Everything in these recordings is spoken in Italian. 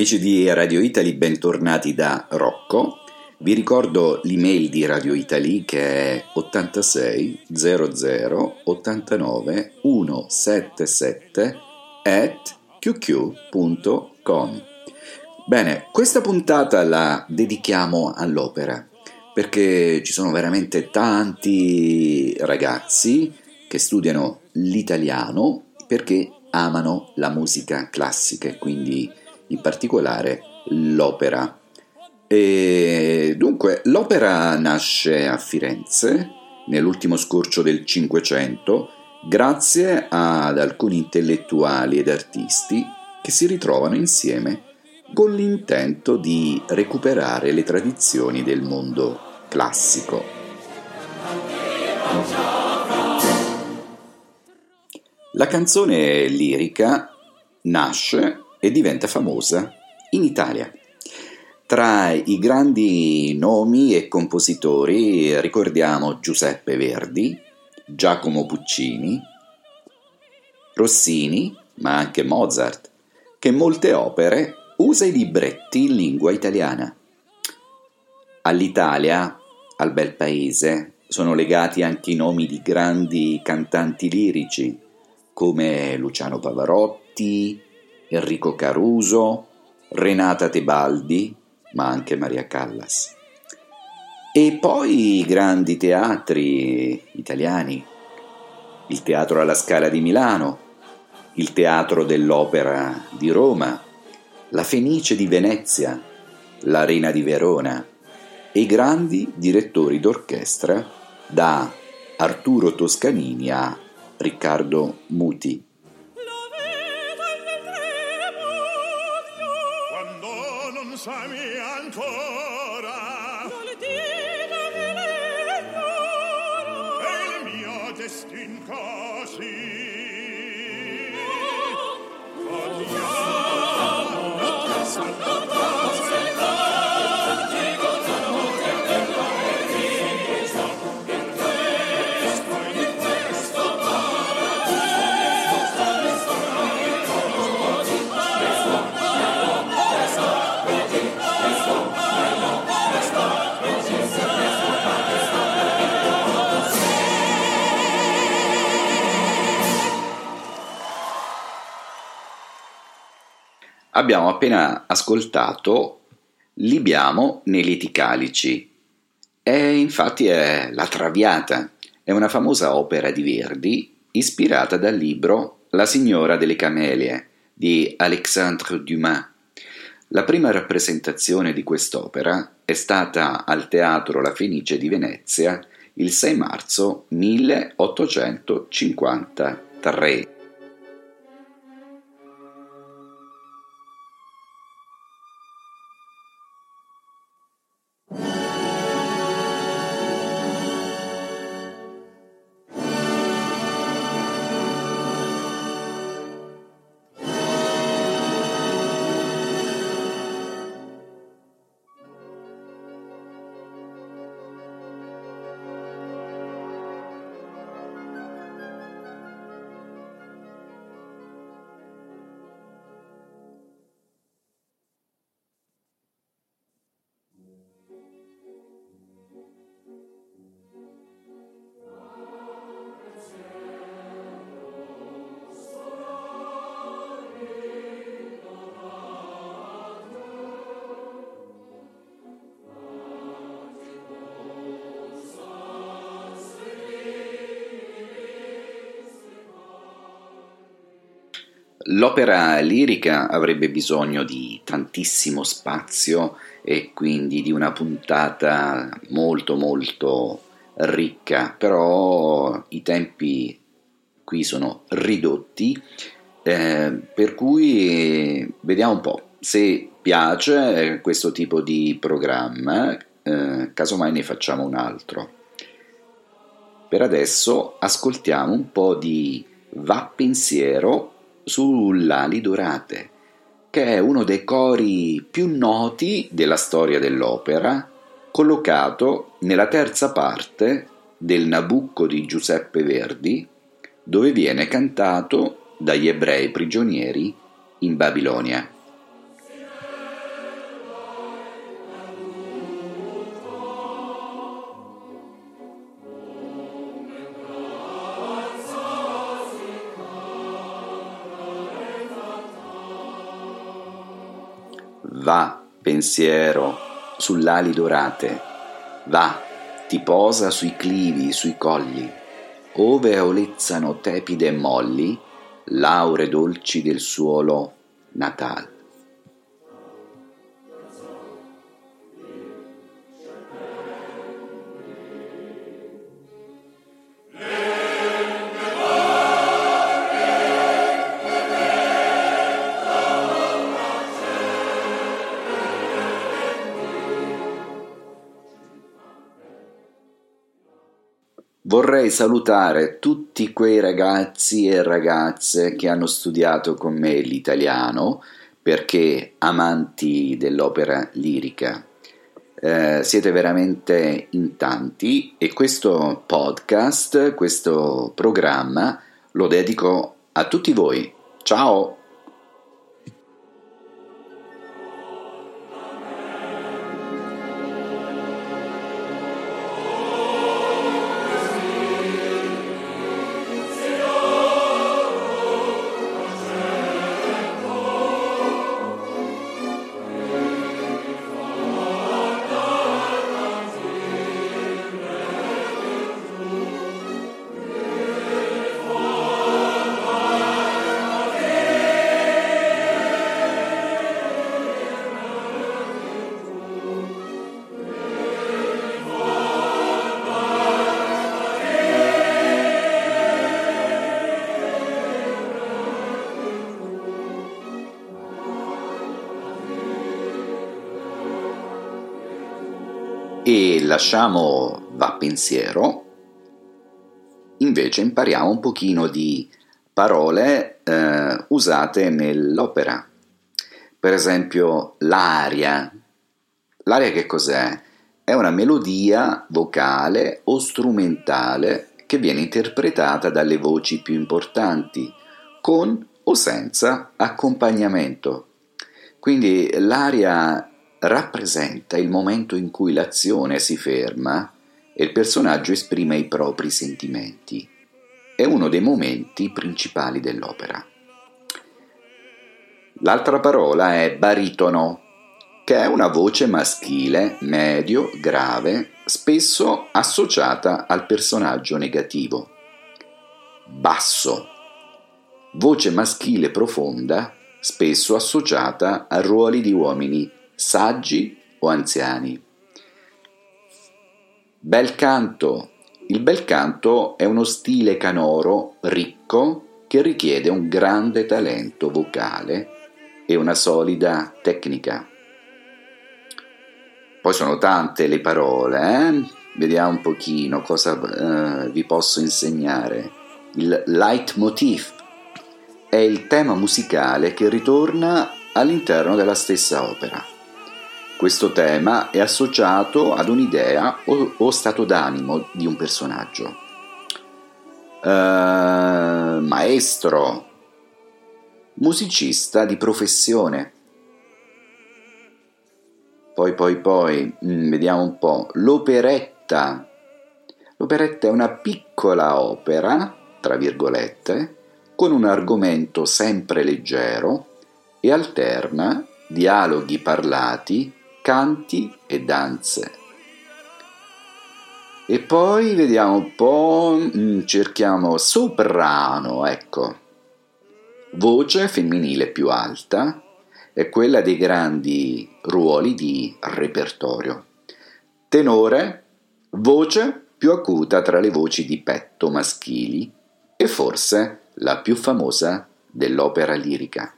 Amici di Radio Italy, bentornati da Rocco. Vi ricordo l'email di Radio Italy che è 86 00 89 177 at qq.com. Bene, questa puntata la dedichiamo all'opera perché ci sono veramente tanti ragazzi che studiano l'italiano perché amano la musica classica e quindi in particolare l'opera. E dunque, l'opera nasce a Firenze nell'ultimo scorcio del Cinquecento grazie ad alcuni intellettuali ed artisti che si ritrovano insieme con l'intento di recuperare le tradizioni del mondo classico. La canzone lirica nasce e diventa famosa in Italia. Tra i grandi nomi e compositori ricordiamo Giuseppe Verdi, Giacomo Puccini, Rossini, ma anche Mozart, che molte opere usa i libretti in lingua italiana. All'Italia, al bel paese, sono legati anche i nomi di grandi cantanti lirici come Luciano Pavarotti, Enrico Caruso, Renata Tebaldi, ma anche Maria Callas. E poi i grandi teatri italiani, il Teatro alla Scala di Milano, il Teatro dell'Opera di Roma, la Fenice di Venezia, l'Arena di Verona e i grandi direttori d'orchestra da Arturo Toscanini a Riccardo Muti. Abbiamo appena ascoltato Libiamo nei liti calici. E infatti è La Traviata, è una famosa opera di Verdi ispirata dal libro La signora delle camelie di Alexandre Dumas. La prima rappresentazione di quest'opera è stata al Teatro La Fenice di Venezia il 6 marzo 1853. L'opera lirica avrebbe bisogno di tantissimo spazio e quindi di una puntata molto molto ricca, però i tempi qui sono ridotti, eh, per cui vediamo un po' se piace questo tipo di programma, eh, casomai ne facciamo un altro. Per adesso ascoltiamo un po' di Va pensiero sull'ali dorate, che è uno dei cori più noti della storia dell'opera, collocato nella terza parte del Nabucco di Giuseppe Verdi, dove viene cantato dagli ebrei prigionieri in Babilonia. Va, pensiero, sull'ali dorate, va, ti posa sui clivi, sui colli, ove olezzano tepide e molli, laure dolci del suolo natal. Vorrei salutare tutti quei ragazzi e ragazze che hanno studiato con me l'italiano perché amanti dell'opera lirica. Eh, siete veramente in tanti e questo podcast, questo programma lo dedico a tutti voi. Ciao! E lasciamo va pensiero, invece impariamo un pochino di parole eh, usate nell'opera. Per esempio l'aria. L'aria che cos'è? È una melodia vocale o strumentale che viene interpretata dalle voci più importanti, con o senza accompagnamento. Quindi l'aria rappresenta il momento in cui l'azione si ferma e il personaggio esprime i propri sentimenti. È uno dei momenti principali dell'opera. L'altra parola è baritono, che è una voce maschile, medio, grave, spesso associata al personaggio negativo. Basso, voce maschile profonda, spesso associata a ruoli di uomini saggi o anziani. Bel canto. Il bel canto è uno stile canoro ricco che richiede un grande talento vocale e una solida tecnica. Poi sono tante le parole, eh? vediamo un pochino cosa eh, vi posso insegnare. Il leitmotiv è il tema musicale che ritorna all'interno della stessa opera. Questo tema è associato ad un'idea o, o stato d'animo di un personaggio. Uh, maestro, musicista di professione. Poi, poi, poi, mm, vediamo un po', l'operetta. L'operetta è una piccola opera, tra virgolette, con un argomento sempre leggero e alterna dialoghi parlati canti e danze. E poi vediamo un po', mm, cerchiamo soprano, ecco. Voce femminile più alta è quella dei grandi ruoli di repertorio. Tenore, voce più acuta tra le voci di petto maschili e forse la più famosa dell'opera lirica.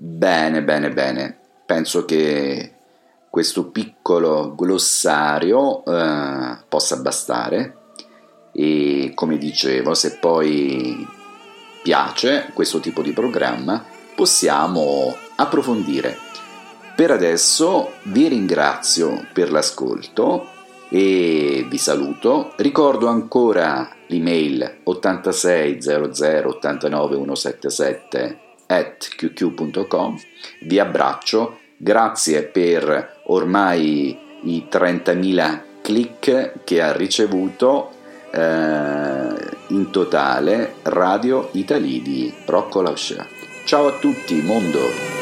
Bene, bene, bene. Penso che questo piccolo glossario eh, possa bastare e come dicevo, se poi piace questo tipo di programma, possiamo approfondire. Per adesso vi ringrazio per l'ascolto e vi saluto. Ricordo ancora l'email 8600 89 177 at qq.com. Vi abbraccio, grazie per ormai i 30.000 click che ha ricevuto eh, in totale Radio Italy di Rocco Lauscia. Ciao a tutti, mondo!